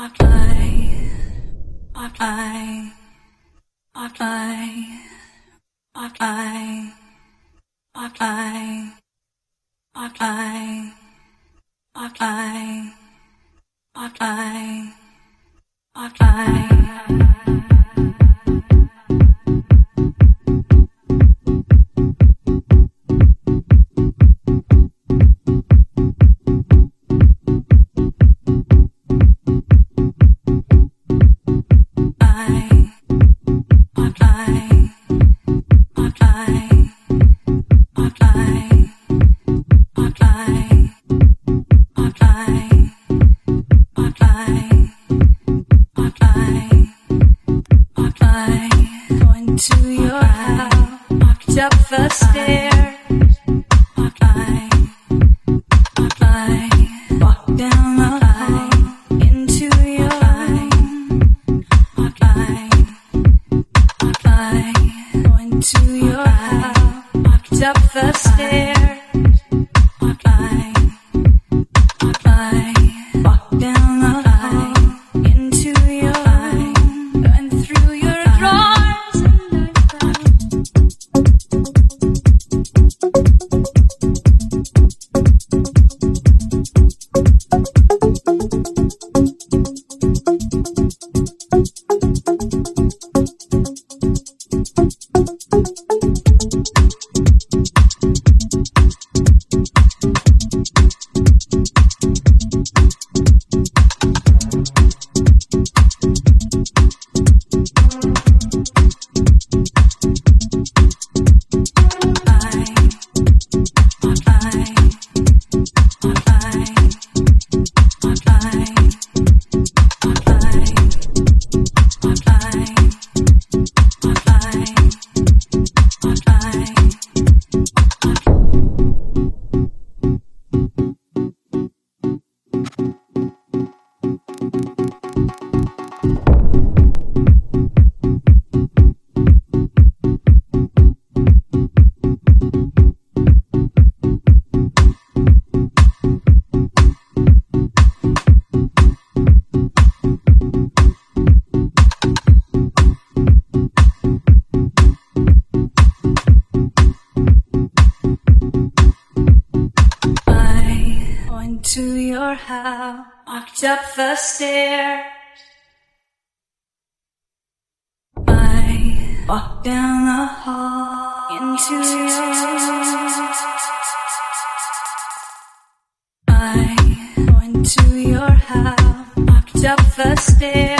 apply, apply, apply, apply, apply, apply, apply, apply, apply. walked up the stairs. I walked down the hall into your I went to your house, walked up the stairs.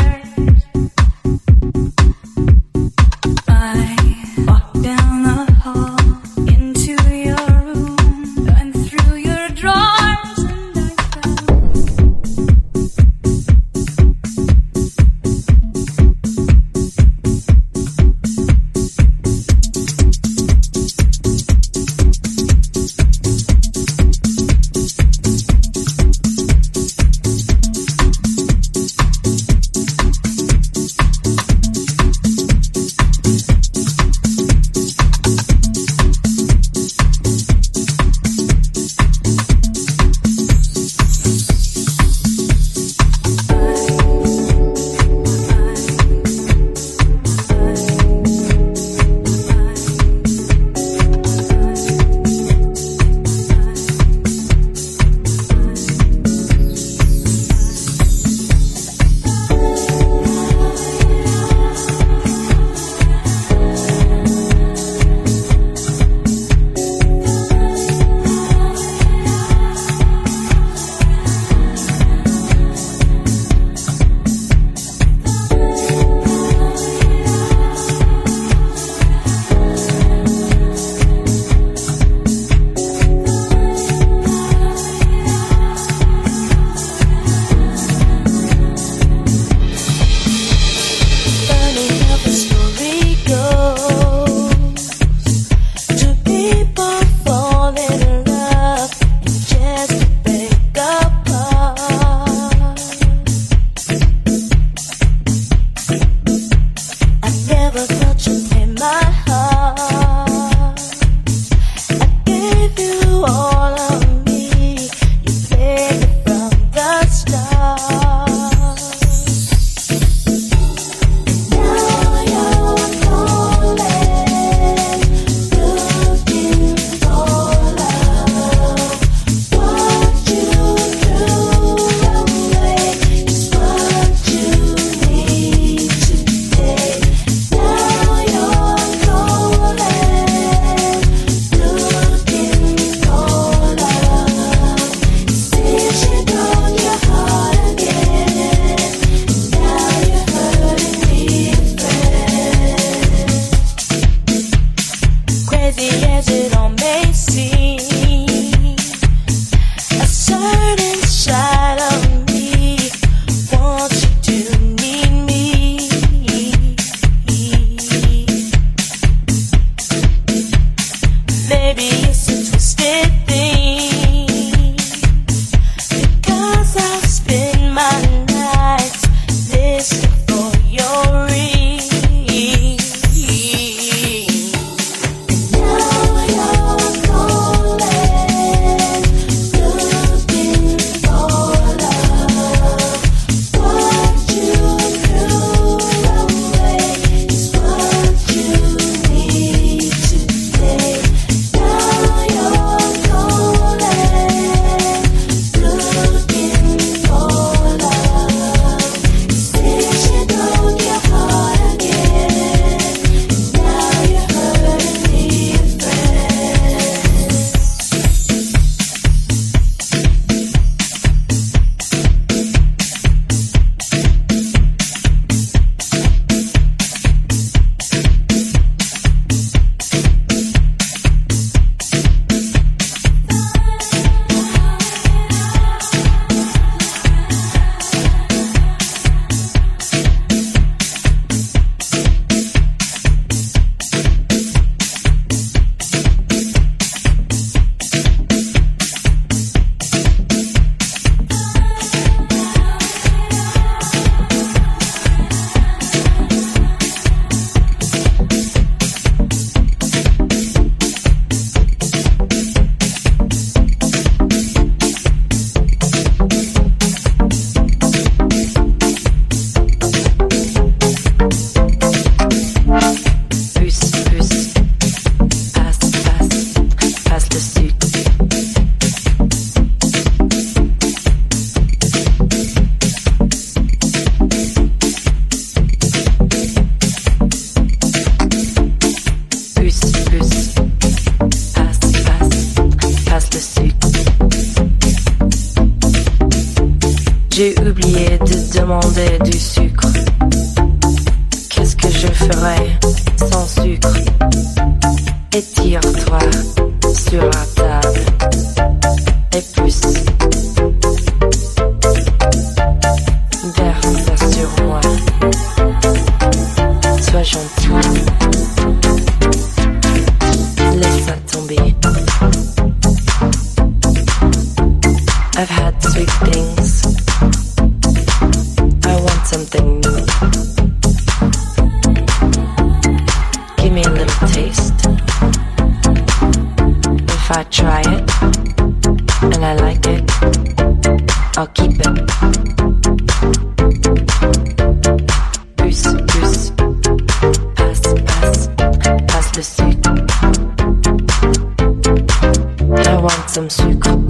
I'm sick.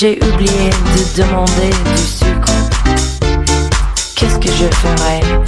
J'ai oublié de demander du sucre. Qu'est-ce que je ferais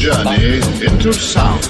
Journey into sound.